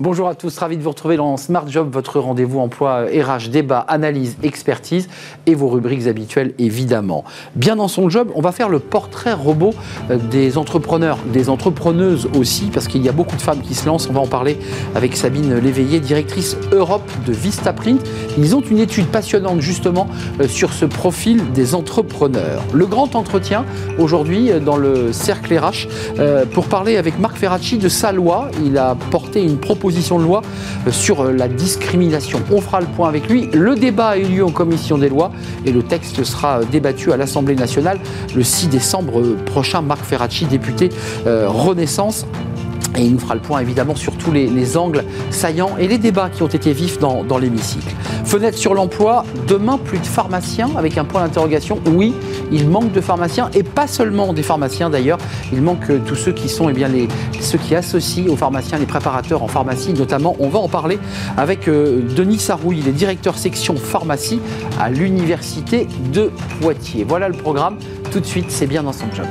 Bonjour à tous, ravi de vous retrouver dans Smart Job, votre rendez-vous emploi RH, débat, analyse, expertise et vos rubriques habituelles évidemment. Bien dans son job, on va faire le portrait robot euh, des entrepreneurs, des entrepreneuses aussi, parce qu'il y a beaucoup de femmes qui se lancent. On va en parler avec Sabine Léveillé, directrice Europe de Vistaprint. Ils ont une étude passionnante justement euh, sur ce profil des entrepreneurs. Le grand entretien aujourd'hui euh, dans le cercle RH pour parler avec Marc Ferracci de sa loi. Il a porté une proposition de loi euh, sur euh, la discrimination. On fera le point avec lui. Le débat a eu lieu en commission des lois et le texte sera euh, débattu à l'Assemblée nationale le 6 décembre prochain. Marc Ferracci, député Renaissance. Et il nous fera le point évidemment sur tous les, angles saillants et les débats qui ont été vifs dans l'hémicycle. Fenêtre sur l'emploi, demain plus de pharmaciens avec un point d'interrogation. Oui, il manque de pharmaciens et pas seulement des pharmaciens d'ailleurs. Il manque tous ceux qui sont eh bien, ceux qui associent aux pharmaciens les préparateurs en pharmacie notamment. On va en parler avec euh, Denis Sarouille, il est directeur section pharmacie à l'université de Poitiers. Voilà le programme. Tout de suite, c'est bien dans son job.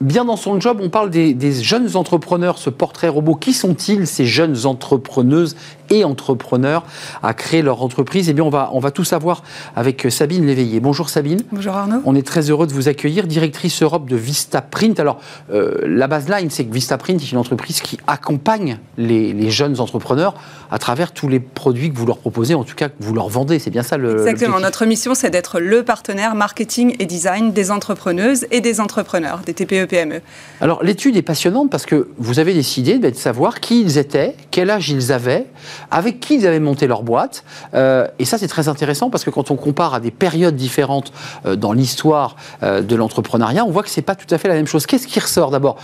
Bien dans son job, on parle des, jeunes entrepreneurs, ce portrait robot. Qui sont-ils, ces jeunes entrepreneuses et entrepreneurs à créer leur entreprise? Eh bien, on va, on va tout savoir avec Sabine Léveillé. Bonjour Sabine. Bonjour Arnaud. On est très heureux de vous accueillir, directrice Europe de Vistaprint. Alors, euh, la baseline, c'est que Vistaprint est une entreprise qui accompagne les, jeunes entrepreneurs à travers tous les produits que vous leur proposez, en tout cas que vous leur vendez. C'est bien ça le. Exactement. Notre mission, c'est d'être le partenaire marketing et design des entrepreneuses et des entrepreneurs, des TPE Alors l'étude est passionnante parce que vous avez décidé de savoir qui ils étaient, quel âge ils avaient, avec qui ils avaient monté leur boîte. Euh, et ça c'est très intéressant parce que quand on compare à des périodes différentes euh, dans l'histoire euh, de l'entrepreneuriat, on voit que c'est pas tout à fait la même chose. Qu'est-ce qui ressort d'abord?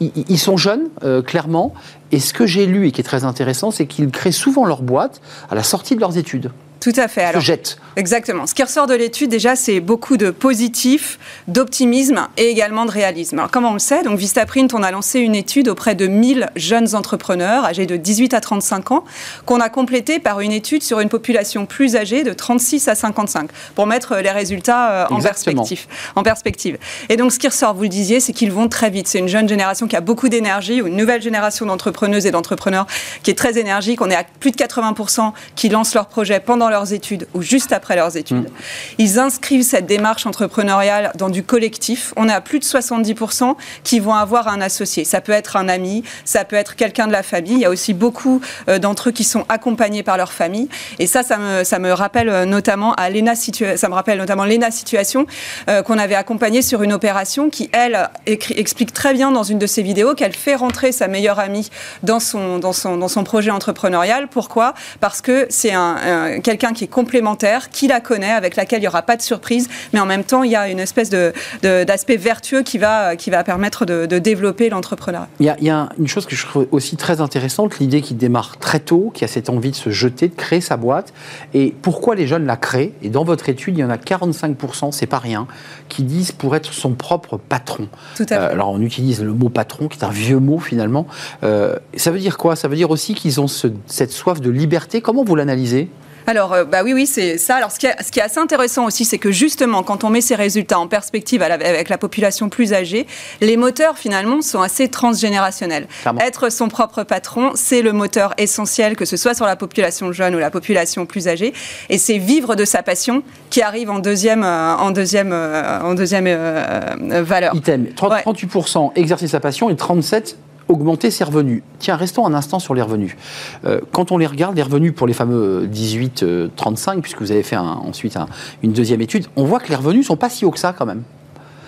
Ils sont jeunes, clairement, et ce que j'ai lu et qui est très intéressant, c'est qu'ils créent souvent leur boîte à la sortie de leurs études. Tout à fait. Alors, se jette. Exactement. Ce qui ressort de l'étude, déjà, c'est beaucoup de positif, d'optimisme et également de réalisme. Alors, comment on le sait? Donc, Vistaprint, on a lancé une étude auprès de 1000 jeunes entrepreneurs âgés de 18 à 35 ans, qu'on a complétée par une étude sur une population plus âgée de 36 à 55, pour mettre les résultats euh, en perspective, en perspective. Et donc, ce qui ressort, vous le disiez, c'est qu'ils vont très vite. C'est une jeune génération qui a beaucoup d'énergie, une nouvelle génération d'entrepreneuses et d'entrepreneurs qui est très énergique. On est à plus de 80% qui lancent leurs projets pendant leurs études ou juste après leurs études. Mm. Ils inscrivent cette démarche entrepreneuriale dans du collectif. On est à plus de 70% qui vont avoir un associé. Ça peut être un ami, ça peut être quelqu'un de la famille. Il y a aussi beaucoup euh, d'entre eux qui sont accompagnés par leur famille. Et ça, ça me, ça me rappelle euh, notamment à Lena ça me rappelle notamment Lena Situation euh, qu'on avait accompagnée sur une opération qui, elle, explique très bien dans une de ses vidéos qu'elle fait rentrer sa meilleure amie dans son, dans son, dans son projet entrepreneurial. Pourquoi? Parce que c'est un, quelqu'un qui est complémentaire, qui la connaît, avec laquelle il n'y aura pas de surprise, mais en même temps, il y a une espèce d'aspect de, vertueux qui va, qui va permettre de, développer l'entrepreneuriat. Il, il, y a une chose que je trouve aussi très intéressante, l'idée qui démarre très tôt, qui a cette envie de se jeter, de créer sa boîte. Et pourquoi les jeunes la créent? Et dans votre étude, il y en a 45%, c'est pas rien, qui disent pour être son propre patron. Tout à fait. Euh, alors on utilise le mot patron, qui est un vieux mot finalement. Euh, ça veut dire quoi? Ça veut dire aussi qu'ils ont cette soif de liberté. Comment vous l'analysez? Alors, euh, bah oui, oui, c'est ça. Alors, ce qui, est, ce qui, est, assez intéressant aussi, c'est que justement, quand on met ces résultats en perspective avec la population plus âgée, les moteurs finalement sont assez transgénérationnels. Être son propre patron, c'est le moteur essentiel, que ce soit sur la population jeune ou la population plus âgée. Et c'est vivre de sa passion qui arrive en deuxième, euh, en deuxième, euh, en deuxième valeur. Item. 38% exercer sa passion et 37 augmenter ses revenus. Tiens, restons un instant sur les revenus. Euh, quand on les regarde, les revenus pour les fameux 18-35, euh, puisque vous avez fait ensuite une deuxième étude, on voit que les revenus sont pas si hauts que ça quand même.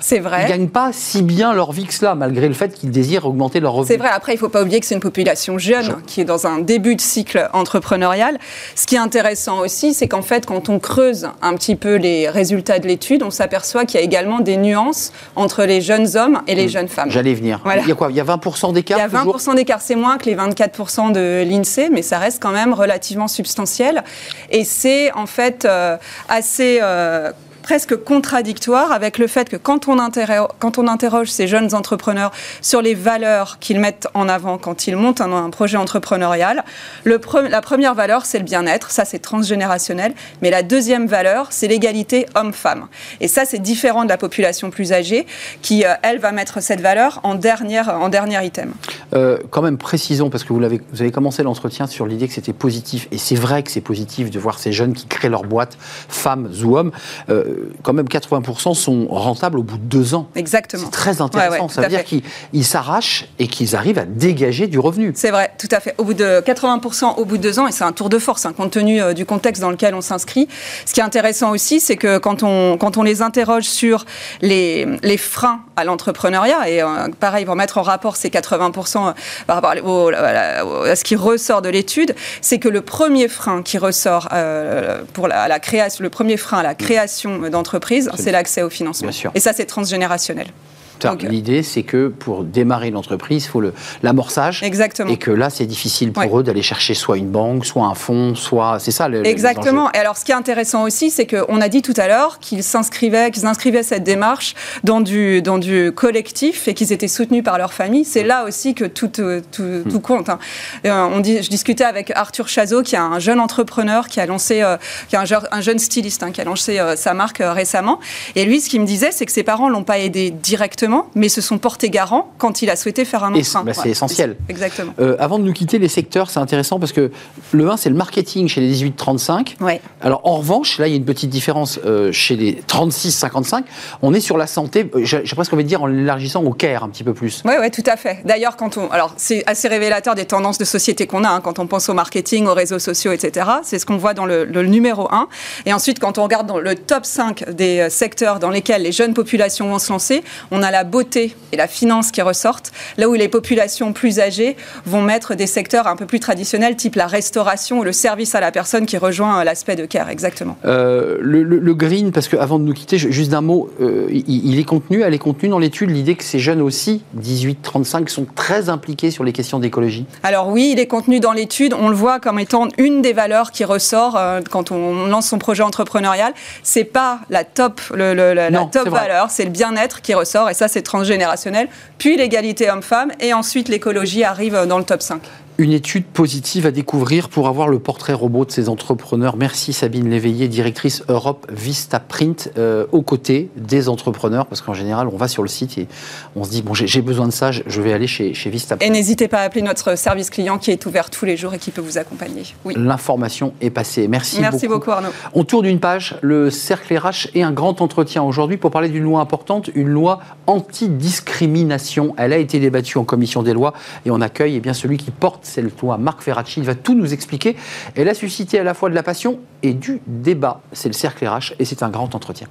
C'est vrai. Ils ne gagnent pas si bien leur vie que cela, malgré le fait qu'ils désirent augmenter leur revenus. C'est vrai. Après, il ne faut pas oublier que c'est une population jeune qui est dans un début de cycle entrepreneurial. Ce qui est intéressant aussi, c'est qu'en fait, quand on creuse un petit peu les résultats de l'étude, on s'aperçoit qu'il y a également des nuances entre les jeunes hommes et les hmm. jeunes femmes. J'allais venir. Il y a quoi? Il y a 20% d'écart Il y a 20% d'écart. C'est moins que les 24% de l'INSEE, mais ça reste quand même relativement substantiel. Et c'est en fait euh, assez... Euh, presque contradictoire avec le fait que quand on, interroge ces jeunes entrepreneurs sur les valeurs qu'ils mettent en avant quand ils montent un, projet entrepreneurial, la première valeur, c'est le bien-être, ça c'est transgénérationnel, mais la deuxième valeur, c'est l'égalité homme-femme. Et ça, c'est différent de la population plus âgée qui, euh, elle, va mettre cette valeur en, dernière, en dernier item. Euh, quand même, précisons, parce que vous, avez, vous avez commencé l'entretien sur l'idée que c'était positif, et c'est vrai que c'est positif de voir ces jeunes qui créent leur boîte, femmes ou hommes. Euh, quand même, 80% sont rentables au bout de deux ans. Exactement. C'est très intéressant. ça veut dire qu'ils s'arrachent et qu'ils arrivent à dégager du revenu. C'est vrai, tout à fait. Au bout de 80% au bout de deux ans, et c'est un tour de force, hein, compte tenu du contexte dans lequel on s'inscrit. Ce qui est intéressant aussi, c'est que quand on, quand on les interroge sur les, les freins à l'entrepreneuriat, et euh, pareil, pour mettre en rapport ces 80% euh, par rapport à, ce qui ressort de l'étude, c'est que le premier frein qui ressort euh, pour la, la, création, le premier frein à la création d'entreprise, c'est l'accès au financement. Et ça, c'est transgénérationnel. L'idée, c'est que pour démarrer l'entreprise, il faut l'amorçage. Exactement. Et que là, c'est difficile pour eux d'aller chercher soit une banque, soit un fonds, soit. C'est ça le. Exactement. Et alors, ce qui est intéressant aussi, c'est qu'on a dit tout à l'heure qu'ils s'inscrivaient, qu'ils inscrivaient cette démarche dans du, dans du collectif et qu'ils étaient soutenus par leur famille. C'est là aussi que tout, euh, tout, hmm. tout compte. Hein. Euh, on dit, je discutais avec Arthur Chazot, qui est un jeune entrepreneur, qui a lancé, euh, qui est un, jeune styliste, hein, qui a lancé sa marque récemment. Et lui, ce qu'il me disait, c'est que ses parents l'ont pas aidé directement mais se sont portés garants quand il a souhaité faire un emprunt. Bah, c'est essentiel. Exactement. Euh, avant de nous quitter, les secteurs, c'est intéressant parce que le 1, c'est le marketing chez les 18-35. Ouais. Alors, en revanche, là, il y a une petite différence euh, chez les 36-55. On est sur la santé, euh, j'ai presque envie de dire en élargissant au care un petit peu plus. Oui, oui, tout à fait. D'ailleurs, quand on. Alors, c'est assez révélateur des tendances de société qu'on a hein, quand on pense au marketing, aux réseaux sociaux, etc. C'est ce qu'on voit dans le, le, numéro 1. Et ensuite, quand on regarde dans le top 5 des secteurs dans lesquels les jeunes populations vont se lancer, on a la beauté et la finance qui ressortent, là où les populations plus âgées vont mettre des secteurs un peu plus traditionnels, type la restauration ou le service à la personne qui rejoint euh, l'aspect de care, exactement. Euh, le, green, parce qu'avant de nous quitter, juste d'un mot, euh, il, est contenu, elle est contenue dans l'étude l'idée que ces jeunes aussi, 18-35, sont très impliqués sur les questions d'écologie Alors oui, il est contenu dans l'étude, on le voit comme étant une des valeurs qui ressort quand on lance son projet entrepreneurial. C'est pas la top, la top valeur, c'est le bien-être qui ressort, et ça c'est transgénérationnel, puis l'égalité homme-femme, et ensuite l'écologie arrive dans le top 5 une étude positive à découvrir pour avoir le portrait robot de ces entrepreneurs. Merci Sabine Léveillé, directrice Europe Vista Print, euh, aux côtés des entrepreneurs, parce qu'en général, on va sur le site et on se dit, bon, j'ai besoin de ça, je vais aller chez, chez Vista Print. Et n'hésitez pas à appeler notre service client qui est ouvert tous les jours et qui peut vous accompagner. Oui. L'information est passée. Merci, Merci beaucoup. Arnaud. On tourne une page, le Cercle RH et un grand entretien aujourd'hui pour parler d'une loi importante, une loi anti-discrimination. Elle a été débattue en commission des lois et on accueille eh bien, celui qui porte c'est le toit, Marc Ferracci. Il va tout nous expliquer. Elle a suscité à la fois de la passion et du débat. C'est le cercle RH et c'est un grand entretien.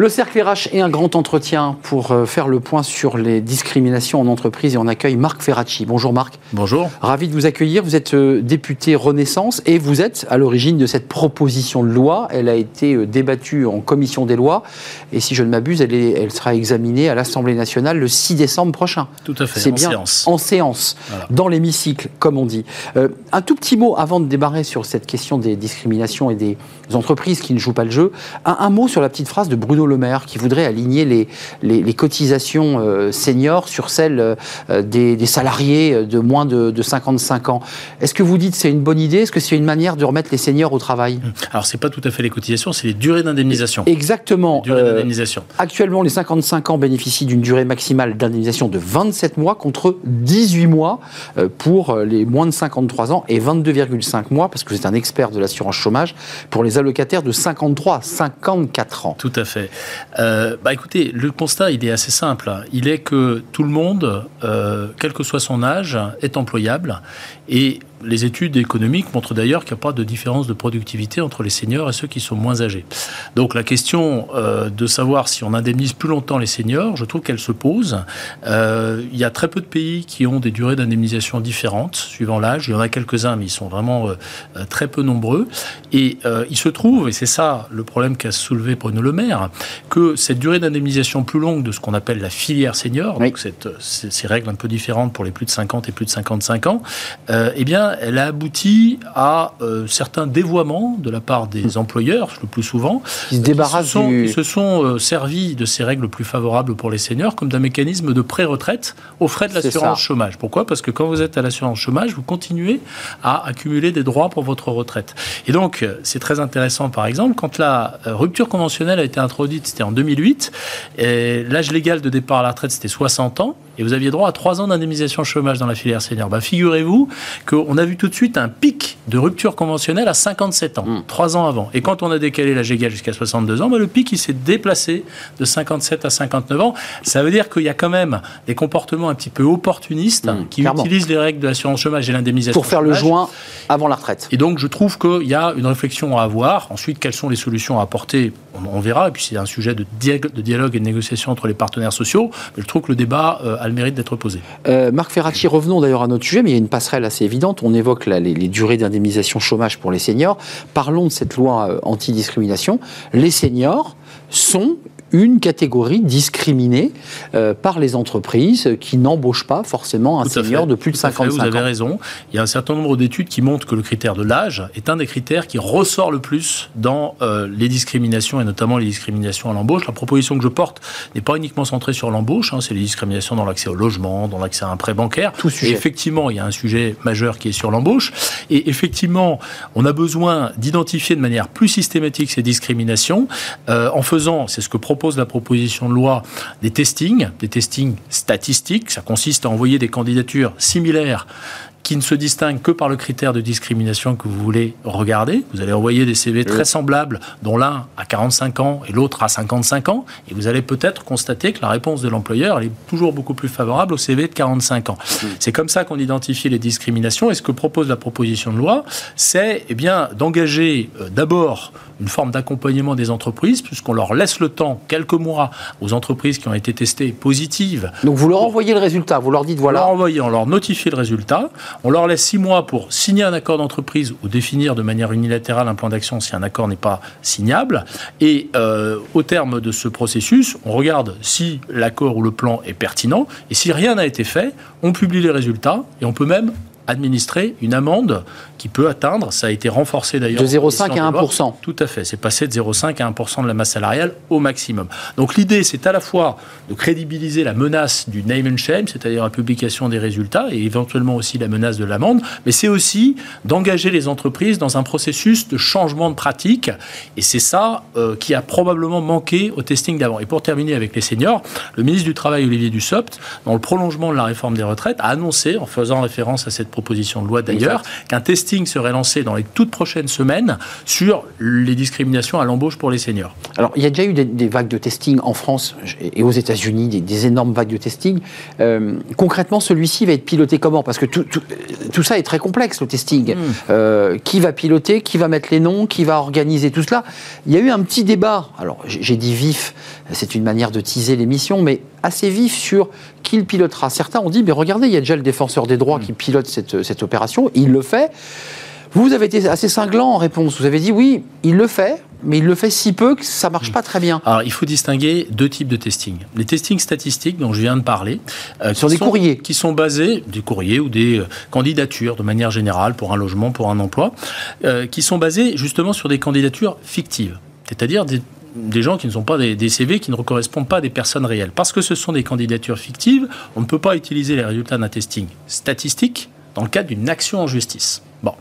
Le cercle RH et un grand entretien pour euh, faire le point sur les discriminations en entreprise et on accueille Marc Ferracci. Bonjour Marc. Bonjour. Ravi de vous accueillir. Vous êtes euh, député Renaissance et vous êtes à l'origine de cette proposition de loi. Elle a été euh, débattue en commission des lois et si je ne m'abuse, elle, elle, sera examinée à l'Assemblée nationale le 6 décembre prochain. Tout à fait, C'est bien séance. en séance, dans l'hémicycle, comme on dit. un tout petit mot avant de démarrer sur cette question des discriminations et des entreprises qui ne jouent pas le jeu. Un, un mot sur la petite phrase de Bruno le Maire qui voudrait aligner les, les, cotisations euh, seniors sur celles euh, des, salariés de moins de, 55 ans. Est-ce que vous dites c'est une bonne idée? Est-ce que c'est une manière de remettre les seniors au travail? Mmh. Alors c'est pas tout à fait les cotisations, c'est les durées d'indemnisation. Exactement. Euh, actuellement, les 55 ans bénéficient d'une durée maximale d'indemnisation de 27 mois contre 18 mois pour les moins de 53 ans et 22,5 mois, parce que vous êtes un expert de l'assurance chômage, pour les allocataires de 53 à 54 ans. Tout à fait. Euh, bah écoutez, le constat, il est assez simple. Il est que tout le monde, euh, quel que soit son âge, est employable. Les études économiques montrent d'ailleurs qu'il n'y a pas de différence de productivité entre les seniors et ceux qui sont moins âgés. Donc la question euh, de savoir si on indemnise plus longtemps les seniors, je trouve qu'elle se pose. Euh, il y a très peu de pays qui ont des durées d'indemnisation différentes suivant l'âge. Il y en a quelques-uns, mais ils sont vraiment euh, très peu nombreux. Et il se trouve, et c'est ça le problème qu'a soulevé Bruno Le Maire, que cette durée d'indemnisation plus longue de ce qu'on appelle la filière senior, donc cette, ces règles un peu différentes pour les plus de 50 et plus de 55 ans, eh bien, elle a abouti à euh, certains dévoiements de la part des employeurs, le plus souvent, qui se, débarrassent qui se sont, se sont euh, servis de ces règles plus favorables pour les seniors comme d'un mécanisme de pré-retraite aux frais de l'assurance chômage. Pourquoi? Parce que quand vous êtes à l'assurance chômage, vous continuez à accumuler des droits pour votre retraite. Et donc, euh, c'est très intéressant, par exemple, quand la rupture conventionnelle a été introduite, c'était en 2008, l'âge légal de départ à la retraite, c'était 60 ans, et vous aviez droit à 3 ans d'indemnisation chômage dans la filière senior. Ben, Figurez-vous qu'on a vu tout de suite un pic de rupture conventionnelle à 57 ans, mmh. 3 ans avant. Et quand on a décalé l'âge égal jusqu'à 62 ans, ben, le pic il s'est déplacé de 57 à 59 ans. Ça veut dire qu'il y a quand même des comportements un petit peu opportunistes mmh, qui utilisent les règles de l'assurance chômage et l'indemnisation pour faire le joint avant la retraite. Et donc je trouve qu'il y a une réflexion à avoir. Ensuite, quelles sont les solutions à apporter? On, verra. Et puis c'est un sujet de, dialogue et de négociation entre les partenaires sociaux. Mais je trouve que le débat euh, mérite d'être posé. Euh, Marc Ferracci, revenons d'ailleurs à notre sujet, mais il y a une passerelle assez évidente. On évoque les, les, durées d'indemnisation chômage pour les seniors. Parlons de cette loi euh, anti-discrimination. Les seniors sont une catégorie discriminée euh, par les entreprises qui n'embauchent pas forcément un senior de plus de 55 ans. Vous avez raison. Il y a un certain nombre d'études qui montrent que le critère de l'âge est un des critères qui ressort le plus dans euh, les discriminations et notamment les discriminations à l'embauche. La proposition que je porte n'est pas uniquement centrée sur l'embauche, hein, c'est les discriminations dans l'accès au logement, dans l'accès à un prêt bancaire. Tout sujet. Et effectivement, il y a un sujet majeur qui est sur l'embauche. Et effectivement, on a besoin d'identifier de manière plus systématique ces discriminations euh, en faisant, c'est ce que propose propose la proposition de loi des testings, des testings statistiques. Ça consiste à envoyer des candidatures similaires qui ne se distingue que par le critère de discrimination que vous voulez regarder. Vous allez envoyer des CV très semblables, dont l'un a 45 ans et l'autre a 55 ans, et vous allez peut-être constater que la réponse de l'employeur est toujours beaucoup plus favorable au CV de 45 ans. C'est comme ça qu'on identifie les discriminations, et ce que propose la proposition de loi, c'est eh bien d'engager euh, d'abord une forme d'accompagnement des entreprises, puisqu'on leur laisse le temps, quelques mois, aux entreprises qui ont été testées positives. Donc vous leur envoyez le résultat, vous leur dites voilà. On leur on leur notifie le résultat. On leur laisse six mois pour signer un accord d'entreprise ou définir de manière unilatérale un plan d'action si un accord n'est pas signable. Et euh, au terme de ce processus, on regarde si l'accord ou le plan est pertinent. Et si rien n'a été fait, on publie les résultats et on peut même administrer une amende qui peut atteindre, ça a été renforcé d'ailleurs. De 0,5 à 1 Tout à fait, c'est passé de 0,5 à 1 de la masse salariale au maximum. Donc l'idée, c'est à la fois de crédibiliser la menace du name and shame, c'est-à-dire la publication des résultats et éventuellement aussi la menace de l'amende, mais c'est aussi d'engager les entreprises dans un processus de changement de pratique. Et c'est ça euh, qui a probablement manqué au testing d'avant. Et pour terminer avec les seniors, le ministre du Travail, Olivier Dussopt, dans le prolongement de la réforme des retraites, a annoncé, en faisant référence à cette proposition de loi d'ailleurs, qu'un testing serait lancé dans les toutes prochaines semaines sur les discriminations à l'embauche pour les seniors. Alors, il y a déjà eu des, vagues de testing en France et aux États-Unis, des, énormes vagues de testing. Euh, concrètement, celui-ci va être piloté comment? Parce que tout, tout, ça est très complexe, le testing. Hmm. Euh, qui va piloter? Qui va mettre les noms? Qui va organiser tout cela? Il y a eu un petit débat. Alors, j'ai dit vif, c'est une manière de teaser l'émission, mais assez vif sur qui le pilotera. Certains ont dit, mais regardez, il y a déjà le défenseur des droits qui pilote cette, cette opération, il le fait. Vous avez été assez cinglant en réponse. Vous avez dit oui, il le fait, mais il le fait si peu que ça marche pas très bien. Alors, il faut distinguer deux types de testing. Les testings statistiques dont je viens de parler, euh, sur des courriers, qui sont basés des courriers ou des euh, candidatures de manière générale pour un logement, pour un emploi, euh, qui sont basés justement sur des candidatures fictives, c'est-à-dire des des gens qui ne sont pas des, CV, qui ne correspondent pas à des personnes réelles. Parce que ce sont des candidatures fictives, on ne peut pas utiliser les résultats d'un testing statistique dans le cadre d'une action en justice. Bon.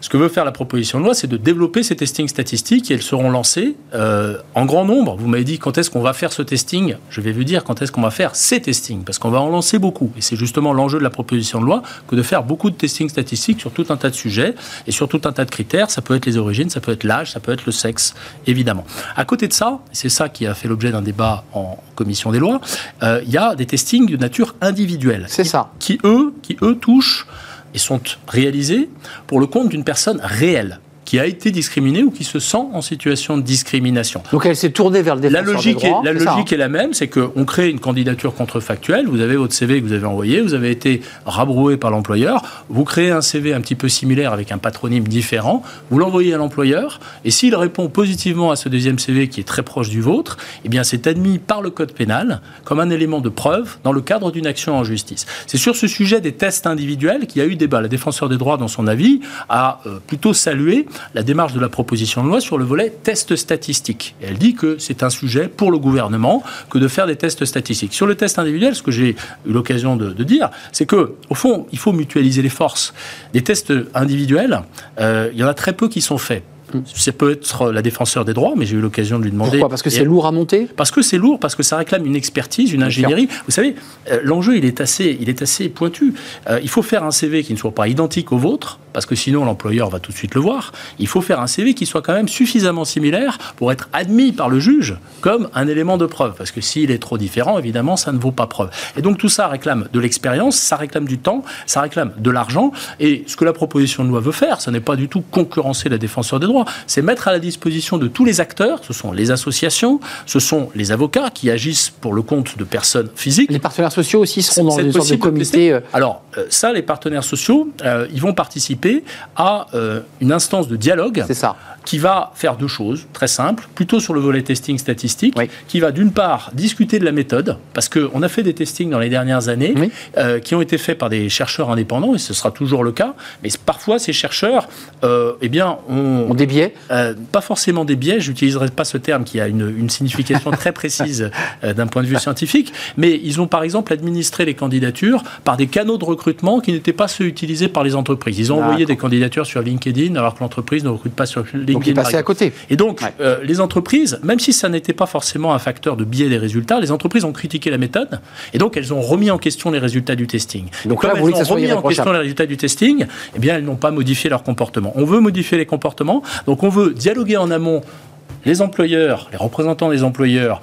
Ce que veut faire la proposition de loi, c'est de développer ces testings statistiques et elles seront lancées euh, en grand nombre. Vous m'avez dit quand est-ce qu'on va faire ce testing? Je vais vous dire quand est-ce qu'on va faire ces testings, parce qu'on va en lancer beaucoup. Et c'est justement l'enjeu de la proposition de loi que de faire beaucoup de testings statistiques sur tout un tas de sujets et sur tout un tas de critères. Ça peut être les origines, ça peut être l'âge, ça peut être le sexe, évidemment. À côté de ça, c'est ça qui a fait l'objet d'un débat en commission des lois, euh, il y a des testings de nature individuelle. C'est ça. Qui, eux, qui, eux, touchent et sont réalisés pour le compte d'une personne réelle qui a été discriminé ou qui se sent en situation de discrimination. Donc elle s'est tournée vers le défenseur la logique des droits, est, La ça, logique hein est la même, c'est qu'on crée une candidature contrefactuelle, vous avez votre CV que vous avez envoyé, vous avez été rabroué par l'employeur, vous créez un CV un petit peu similaire avec un patronyme différent, vous l'envoyez à l'employeur, et s'il répond positivement à ce deuxième CV qui est très proche du vôtre, eh bien c'est admis par le code pénal comme un élément de preuve dans le cadre d'une action en justice. C'est sur ce sujet des tests individuels qu'il y a eu débat. La défenseur des droits, dans son avis, a euh, plutôt salué la démarche de la proposition de loi sur le volet test statistique. Elle dit que c'est un sujet pour le gouvernement que de faire des tests statistiques. Sur le test individuel, ce que j'ai eu l'occasion de, de dire, c'est que au fond, il faut mutualiser les forces. Des tests individuels, euh, il y en a très peu qui sont faits. Ça peut être la défenseur des droits, mais j'ai eu l'occasion de lui demander. Pourquoi? Parce que c'est lourd à monter? Parce que c'est lourd, parce que ça réclame une expertise, une ingénierie. Vous savez, euh, l'enjeu, il est assez, il est assez pointu. Euh, il faut faire un CV qui ne soit pas identique au vôtre, parce que sinon l'employeur va tout de suite le voir. Il faut faire un CV qui soit quand même suffisamment similaire pour être admis par le juge comme un élément de preuve. Parce que s'il est trop différent, évidemment, ça ne vaut pas preuve. Et donc tout ça réclame de l'expérience, ça réclame du temps, ça réclame de l'argent. Et ce que la proposition de loi veut faire, ce n'est pas du tout concurrencer la défenseur des droits, c'est mettre à la disposition de tous les acteurs, ce sont les associations, ce sont les avocats qui agissent pour le compte de personnes physiques. Les partenaires sociaux aussi seront dans une sorte de comité. euh, Alors, euh, ça, les partenaires sociaux, euh, ils vont participer à euh, une instance de dialogue C'est ça. qui va faire deux choses très simples, plutôt sur le volet testing statistique, Oui. qui va d'une part discuter de la méthode, parce qu'on a fait des testings dans les dernières années Oui. euh, qui ont été faits par des chercheurs indépendants, et ce sera toujours le cas, mais parfois ces chercheurs, eh bien, ont, On biais. euh, pas forcément des biais, j'utiliserai pas ce terme qui a une, une signification très précise euh, d'un point de vue scientifique, mais ils ont par exemple administré les candidatures par des canaux de recrutement qui n'étaient pas ceux utilisés par les entreprises. Ils ont envoyé des candidatures sur LinkedIn alors que l'entreprise ne recrute pas sur LinkedIn. Donc il est par passé à côté. Et donc, Ouais. euh, les entreprises, même si ça n'était pas forcément un facteur de biais des résultats, les entreprises ont critiqué la méthode et donc elles ont remis en question les résultats du testing. Donc comme là, vous voulez elles ont remis en question les résultats du testing, eh bien, elles n'ont pas modifié leur comportement. On veut modifier les comportements, donc on veut dialoguer en amont les employeurs, les représentants des employeurs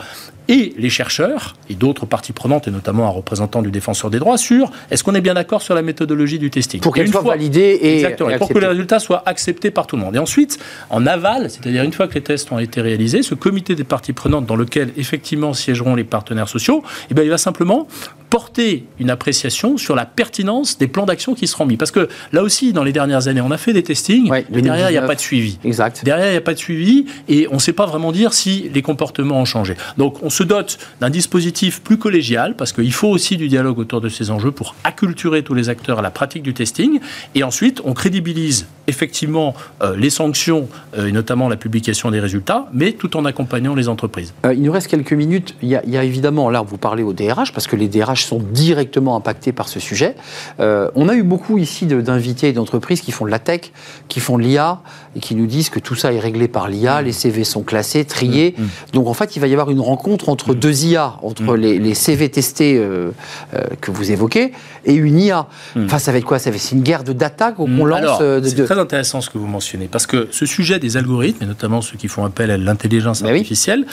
et les chercheurs et d'autres parties prenantes, et notamment un représentant du défenseur des droits, sur est-ce qu'on est bien d'accord sur la méthodologie du testing. Pour qu'elle soit fois- validée et, Exactement, et et pour que les résultats soient acceptés par tout le monde. Et ensuite, en aval, c'est-à-dire une fois que les tests ont été réalisés, ce comité des parties prenantes dans lequel effectivement siégeront les partenaires sociaux, eh bien, il va simplement porter une appréciation sur la pertinence des plans d'action qui seront mis. Parce que là aussi, dans les dernières années, on a fait des testings, Ouais, mais derrière, il n'y a 2019. pas de suivi. Exact. Derrière, il n'y a pas de suivi et on ne sait pas vraiment dire si les comportements ont changé. Donc, on se dote d'un dispositif plus collégial parce qu'il faut aussi du dialogue autour de ces enjeux pour acculturer tous les acteurs à la pratique du testing. Et ensuite, on crédibilise effectivement euh, les sanctions euh, et notamment la publication des résultats, mais tout en accompagnant les entreprises. Euh, il nous reste quelques minutes. Il y, a, il y a évidemment, là, vous parlez au DRH, parce que les DRH sont directement impactés par ce sujet. On a eu beaucoup ici d'invités et d'entreprises qui font de la tech, qui font de l'IA, et qui nous disent que tout ça est réglé par l'IA, les CV sont classés, triés. Mm. Donc, en fait, il va y avoir une rencontre entre deux IA, entre les, les CV testés que vous évoquez, et une IA. Mm. Enfin, ça va être quoi? Ça va être C'est une guerre de data qu'on lance Alors, de- très intéressant ce que vous mentionnez, parce que ce sujet des algorithmes, et notamment ceux qui font appel à l'intelligence oui. artificielle,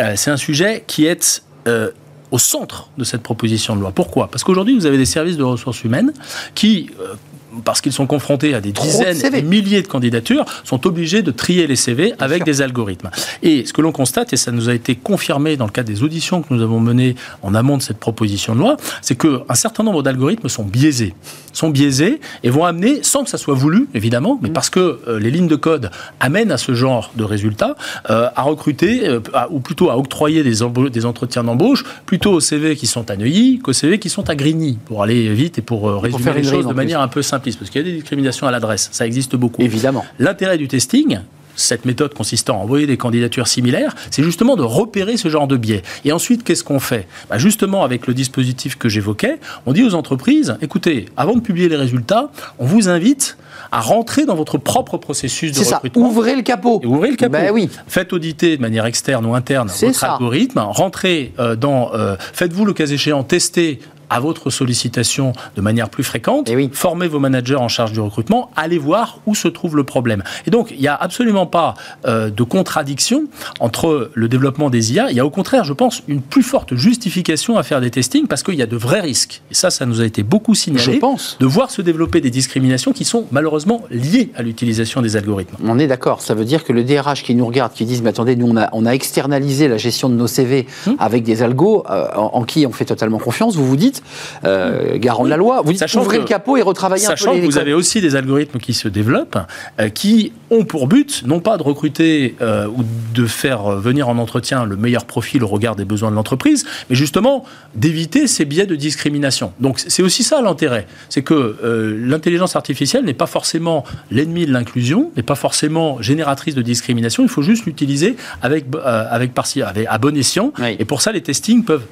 euh, c'est un sujet qui est euh, au centre de cette proposition de loi. Pourquoi? Parce qu'aujourd'hui, vous avez des services de ressources humaines qui... euh, parce qu'ils sont confrontés à des Trop de dizaines CV. et milliers de candidatures, sont obligés de trier les CV avec sûr. des algorithmes. Et ce que l'on constate, et ça nous a été confirmé dans le cadre des auditions que nous avons menées en amont de cette proposition de loi, c'est qu'un certain nombre d'algorithmes sont biaisés. Sont biaisés et vont amener, sans que ça soit voulu, évidemment, Mm. mais parce que euh, les lignes de code amènent à ce genre de résultats, euh, à recruter, euh, à- ou plutôt à octroyer des, des entretiens d'embauche, plutôt aux CV qui sont à Neuilly qu'aux CV qui sont à Grigny, pour aller vite et pour résumer faire les choses de manière un peu simpliste, parce qu'il y a des discriminations à l'adresse, ça existe beaucoup. Évidemment. L'intérêt du testing, cette méthode consistant à envoyer des candidatures similaires, c'est justement de repérer ce genre de biais. Et ensuite, qu'est-ce qu'on fait? Bah, Justement, avec le dispositif que j'évoquais, on dit aux entreprises, écoutez, avant de publier les résultats, on vous invite à rentrer dans votre propre processus de ça. recrutement. Ouvrez le capot. Et ouvrez le capot. Ben oui. Faites auditer de manière externe ou interne votre ça. algorithme. Rentrez euh, dans. euh, Faites-vous le cas échéant tester à votre sollicitation de manière plus fréquente, Eh oui. formez vos managers en charge du recrutement, allez voir où se trouve le problème. Et donc, il n'y a absolument pas euh, de contradiction entre le développement des IA. Il y a au contraire, je pense, une plus forte justification à faire des testings parce qu'il y a de vrais risques. Et ça, ça nous a été beaucoup signalé. Je pense. De voir se développer des discriminations qui sont malheureusement liées à l'utilisation des algorithmes. On est d'accord. Ça veut dire que le DRH qui nous regarde, qui disent Mais attendez, nous, on a, on a externalisé la gestion de nos CV Hum. avec des algos euh, en, en qui on fait totalement confiance. Vous vous dites, euh, garant de la loi, vous dites Sachant ouvrez que- le capot et retravaillez un peu les que vous avez aussi des algorithmes qui se développent, euh, qui ont pour but, non pas de recruter euh, ou de faire venir en entretien le meilleur profil au regard des besoins de l'entreprise, mais justement d'éviter ces biais de discrimination. Donc c'est aussi ça l'intérêt, c'est que l'intelligence artificielle n'est pas forcément l'ennemi de l'inclusion, n'est pas forcément génératrice de discrimination, il faut juste l'utiliser avec, avec, avec- à bon escient, Oui. et pour ça les testings peuvent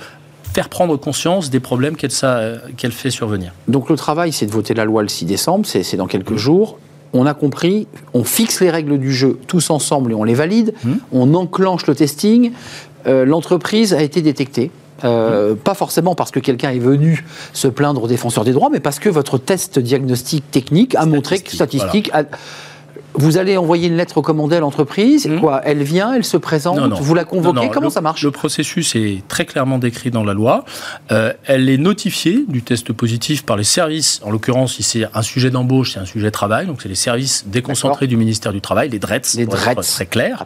faire prendre conscience des problèmes qu'elle ça- qu'elle fait survenir. Donc le travail, c'est de voter la loi le 6 décembre, c'est dans quelques jours. On a compris, on fixe les règles du jeu tous ensemble et on les valide. Mmh. On enclenche le testing. Euh, L'entreprise a été détectée. Euh, Pas forcément parce que quelqu'un est venu se plaindre aux défenseurs des droits, mais parce que votre test diagnostic technique a montré que Statistique, a- Vous allez envoyer une lettre recommandée à l'entreprise. Mhm. Quoi Elle vient, elle se présente. Non, non. Vous la convoquez. Non, Comment le- ça marche? Le processus est très clairement décrit dans la loi. Euh, elle est notifiée du test positif par les services. En l'occurrence, si c'est un sujet d'embauche, c'est un sujet de travail. Donc, c'est les services déconcentrés du ministère du Travail, les DRETS, Les pour être DRETS. très clair,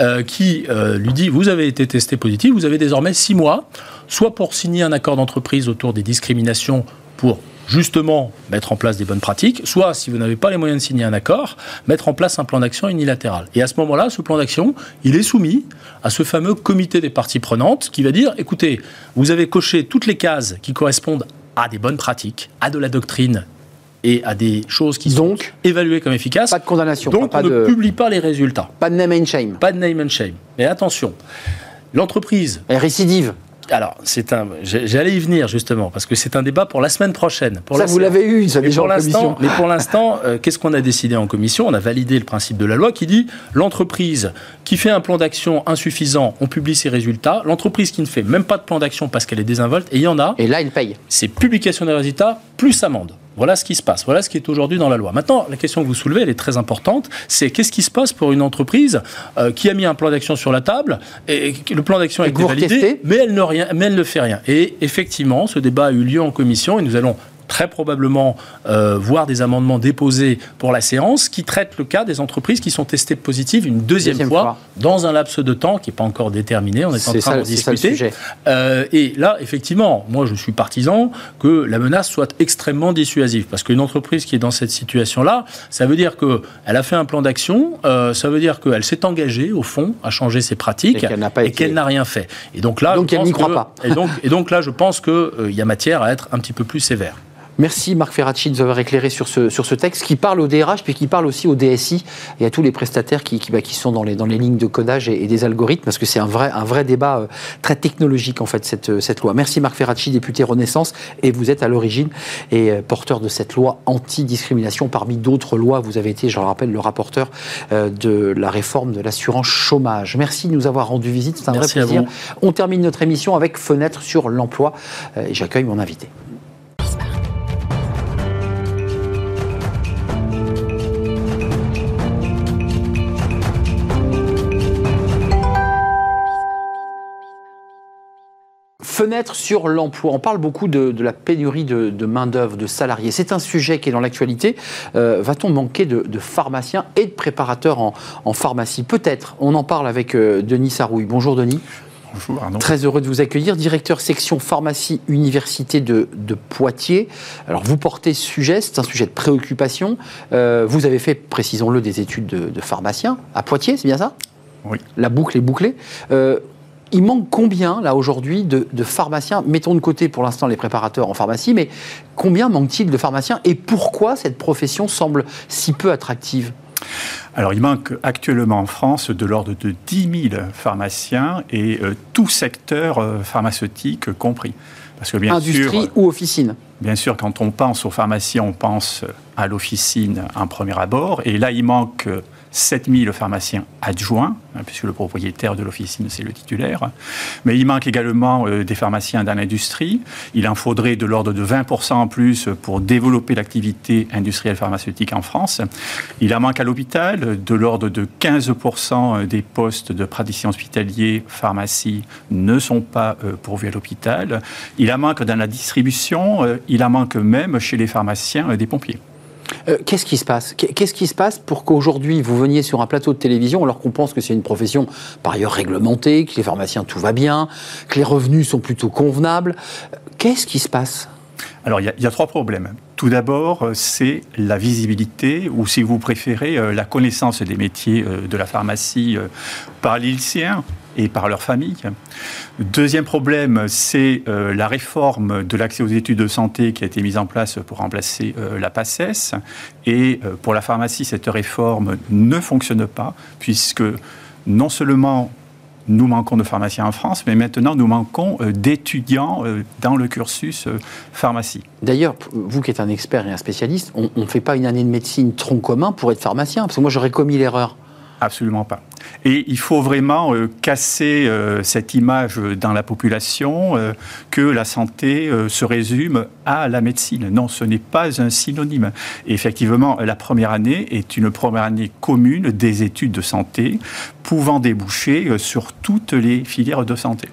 euh, qui euh, lui dit vous avez été testé positif, vous avez désormais six mois, soit pour signer un accord d'entreprise autour des discriminations pour justement mettre en place des bonnes pratiques, soit si vous n'avez pas les moyens de signer un accord, mettre en place un plan d'action unilatéral. Et à ce moment-là, ce plan d'action, il est soumis à ce fameux comité des parties prenantes qui va dire écoutez, vous avez coché toutes les cases qui correspondent à des bonnes pratiques, à de la doctrine et à des choses qui sont évaluées comme efficaces. pas de condamnation. Donc, pas, on ne publie pas les résultats. pas de name and shame. Pas de name and shame. Mais attention, l'entreprise. Et récidive. Alors, c'est un. J'allais y venir justement parce que c'est un débat pour la semaine prochaine. Pour ça, la vous l'avez eu, ça mais déjà pour en commission. l'instant, mais pour l'instant, euh, qu'est-ce qu'on a décidé en commission? On a validé le principe de la loi qui dit l'entreprise qui fait un plan d'action insuffisant, on publie ses résultats. L'entreprise qui ne fait même pas de plan d'action parce qu'elle est désinvolte, et il y en a, Et là, il paye. c'est publication des résultats plus amende. Voilà ce qui se passe. Voilà ce qui est aujourd'hui dans la loi. Maintenant, la question que vous soulevez, elle est très importante. C'est qu'est-ce qui se passe pour une entreprise euh, qui a mis un plan d'action sur la table et que le plan d'action a Et que été vous validé, mais elle, ne rien, mais elle ne fait rien. Et effectivement, ce débat a eu lieu en commission et nous allons très probablement euh, voir des amendements déposés pour la séance qui traitent le cas des entreprises qui sont testées positives une deuxième, Deuxième fois, fois. dans un laps de temps qui n'est pas encore déterminé. On est, en train ça- le discuter. Euh, et là, effectivement, moi, je suis partisan que la menace soit extrêmement dissuasive. Parce qu'une entreprise qui est dans cette situation-là, ça veut dire qu'elle a fait un plan d'action, euh, ça veut dire qu'elle s'est engagée, au fond, à changer ses pratiques Et qu'elle n'a rien fait. Et donc là, Donc je elle n'y croit que- pas. Et donc, et donc là, je pense qu'il y a matière à être un petit peu plus sévère. Merci Marc Ferracci de nous avoir éclairé sur ce, sur ce texte qui parle au DRH puis qui parle aussi au DSI et à tous les prestataires qui, qui, bah, qui sont dans les, dans les lignes de codage et, et des algorithmes parce que c'est un vrai, un vrai débat euh, très technologique en fait cette, euh, cette loi. Merci Marc Ferracci, député Renaissance et vous êtes à l'origine et euh, porteur de cette loi anti-discrimination parmi d'autres lois. Vous avez été, je le rappelle, le rapporteur euh, de la réforme de l'assurance chômage. Merci de nous avoir rendu visite, c'est un Merci vrai plaisir. On termine notre émission avec Fenêtre sur l'emploi et j'accueille mon invité. Fenêtre sur l'emploi. On parle beaucoup de, de la pénurie de, de main-d'œuvre, de salariés. C'est un sujet qui est dans l'actualité. Euh, Va-t-on manquer de, de pharmaciens et de préparateurs en, en pharmacie? Peut-être. On en parle avec euh, Denis Sarouille. Bonjour Denis. Bonjour Arnaud. Très heureux de vous accueillir, directeur section pharmacie université de, de Poitiers. Alors vous portez ce sujet, c'est un sujet de préoccupation. Euh, vous avez fait, précisons-le, des études de, de pharmacien à Poitiers, c'est bien ça? Oui. La boucle est bouclée. Euh, il manque combien, là, aujourd'hui, de, de pharmaciens? Mettons de côté pour l'instant les préparateurs en pharmacie, mais combien manque-t-il de pharmaciens? Et pourquoi cette profession semble si peu attractive? Alors, il manque actuellement en France de l'ordre de 10 000 pharmaciens et euh, tout secteur euh, pharmaceutique compris. Parce que bien Industrie sûr, ou officine? Bien sûr, quand on pense aux pharmaciens, on pense à l'officine un premier abord. Et là, il manque euh, 7000 pharmaciens adjoints, hein, puisque le propriétaire de l'officine, c'est le titulaire. Mais il manque également euh, des pharmaciens dans l'industrie. Il en faudrait de l'ordre de 20% en plus pour développer l'activité industrielle pharmaceutique en France. Il en manque à l'hôpital, de l'ordre de 15% des postes de praticiens hospitaliers pharmacie ne sont pas euh, pourvus à l'hôpital. Il en manque dans la distribution, euh, il en manque même chez les pharmaciens des pompiers. Euh, qu'est-ce qui se passe Qu'est-ce qui se passe pour qu'aujourd'hui vous veniez sur un plateau de télévision alors qu'on pense que c'est une profession par ailleurs réglementée, que les pharmaciens tout va bien, que les revenus sont plutôt convenables? Qu'est-ce qui se passe? Alors, il y, a trois problèmes. Tout d'abord, euh, c'est la visibilité, ou si vous préférez, euh, la connaissance des métiers de la pharmacie par les lycéens et par leurs familles. Deuxième problème, c'est euh, la réforme de l'accès aux études de santé qui a été mise en place pour remplacer euh, la PACES. Et euh, pour la pharmacie, cette réforme ne fonctionne pas, puisque non seulement nous manquons de pharmaciens en France, mais maintenant nous manquons d'étudiants dans le cursus pharmacie. D'ailleurs, vous qui êtes un expert et un spécialiste, on ne fait pas une année de médecine tronc commun pour être pharmacien, parce que moi j'aurais commis l'erreur. Absolument pas. Et il faut vraiment euh, casser euh, cette image dans la population euh, que la santé se résume à la médecine. Non, ce n'est pas un synonyme. effectivement, la première année est une première année commune des études de santé pouvant déboucher sur toutes les filières de santé.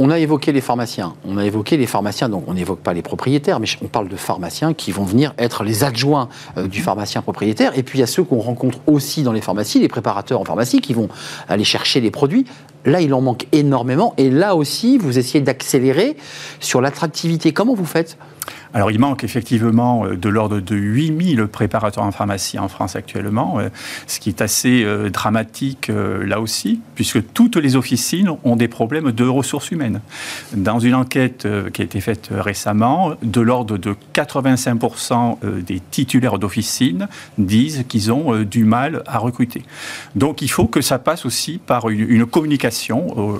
On a évoqué les pharmaciens. On a évoqué les pharmaciens, donc on n'évoque pas les propriétaires, mais on parle de pharmaciens qui vont venir être les adjoints euh, du pharmacien propriétaire. Et puis il y a ceux qu'on rencontre aussi dans les pharmacies, les préparateurs en pharmacie, qui vont aller chercher les produits. Là, il en manque énormément. Et là aussi, vous essayez d'accélérer sur l'attractivité. Comment vous faites? Alors il manque effectivement euh, de l'ordre de 8000 préparateurs en pharmacie en France actuellement, euh, ce qui est assez euh, dramatique là aussi, puisque toutes les officines ont des problèmes de ressources humaines. Dans une enquête qui a été faite récemment, de l'ordre de 85% des titulaires d'officines disent qu'ils ont du mal à recruter. Donc il faut que ça passe aussi par une, communication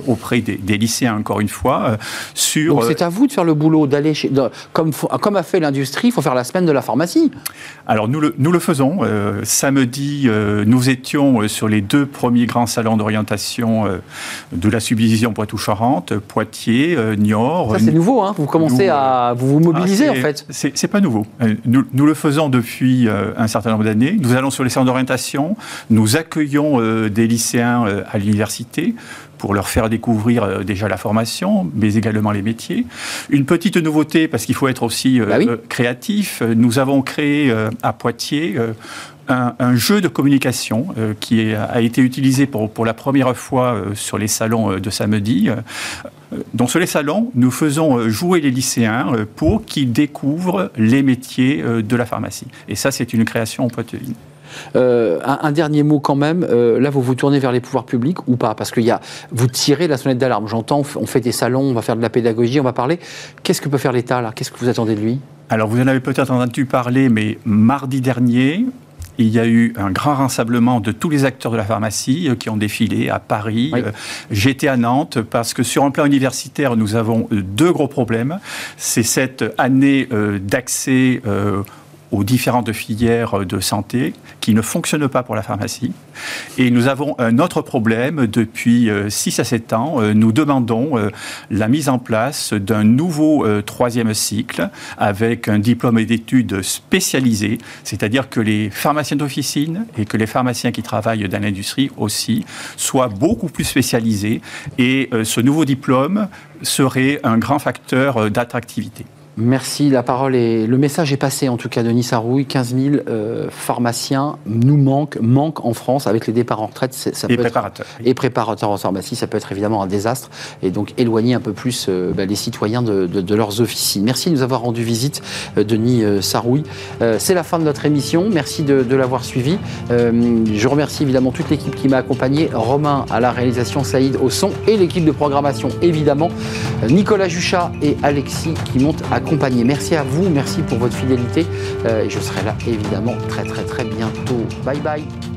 auprès des, lycéens, encore une fois, sur... Donc c'est à vous de faire le boulot, d'aller chez... Comme comme a fait l'industrie, il faut faire la semaine de la pharmacie. Alors nous le, nous le faisons. Euh, samedi, euh, nous étions euh, sur les deux premiers grands salons d'orientation de la subdivision Poitou-Charentes, Poitiers, Niort. Ça c'est nouveau, hein vous commencez à vous, vous mobiliser ah, en fait. C'est pas nouveau. Nous, nous, le faisons depuis un certain nombre d'années. Nous allons sur les salons d'orientation, nous accueillons des lycéens à l'université pour leur faire découvrir euh, déjà la formation, mais également les métiers. Une petite nouveauté, parce qu'il faut être aussi euh, bah euh, créatif, nous avons créé à Poitiers un, jeu de communication qui a été utilisé pour, pour la première fois sur les salons de samedi. Dans sur les salons, nous faisons jouer les lycéens pour qu'ils découvrent les métiers de la pharmacie. Et ça, c'est une création poitevine. Euh, un, dernier mot quand même. Euh, là, vous vous tournez vers les pouvoirs publics ou pas? Parce que y a, vous tirez la sonnette d'alarme. J'entends, on fait des salons, on va faire de la pédagogie, on va parler. Qu'est-ce que peut faire l'État là? Qu'est-ce que vous attendez de lui? Alors, vous en avez peut-être entendu parler, mais mardi dernier, il y a eu un grand rassemblement de tous les acteurs de la pharmacie euh, qui ont défilé à Paris. J'étais à Nantes parce que sur un plan universitaire, nous avons deux gros problèmes. C'est cette année d'accès aux différentes filières de santé qui ne fonctionnent pas pour la pharmacie. Et nous avons un autre problème. Depuis 6 euh, à 7 ans, euh, nous demandons euh, la mise en place d'un nouveau troisième cycle avec un diplôme d'études spécialisé, c'est-à-dire que les pharmaciens d'officine et que les pharmaciens qui travaillent dans l'industrie aussi soient beaucoup plus spécialisés. Et ce nouveau diplôme serait un grand facteur d'attractivité. Merci, la parole est. Le message est passé en tout cas, Denis Sarouille. 15 000 euh, pharmaciens nous manquent, manquent en France avec les départs en retraite. Ça et préparateurs. et préparateurs en pharmacie, ça peut être évidemment un désastre et donc éloigner un peu plus euh, bah, les citoyens de, leurs officines. Merci de nous avoir rendu visite, euh, Denis Sarouille. C'est la fin de notre émission. Merci de, l'avoir suivi. je remercie évidemment toute l'équipe qui m'a accompagné. Romain à la réalisation, Saïd au son et l'équipe de programmation évidemment. Nicolas Juchat et Alexis qui montent à Merci à vous, merci pour votre fidélité. Euh, et je serai là évidemment très très très bientôt. Bye bye.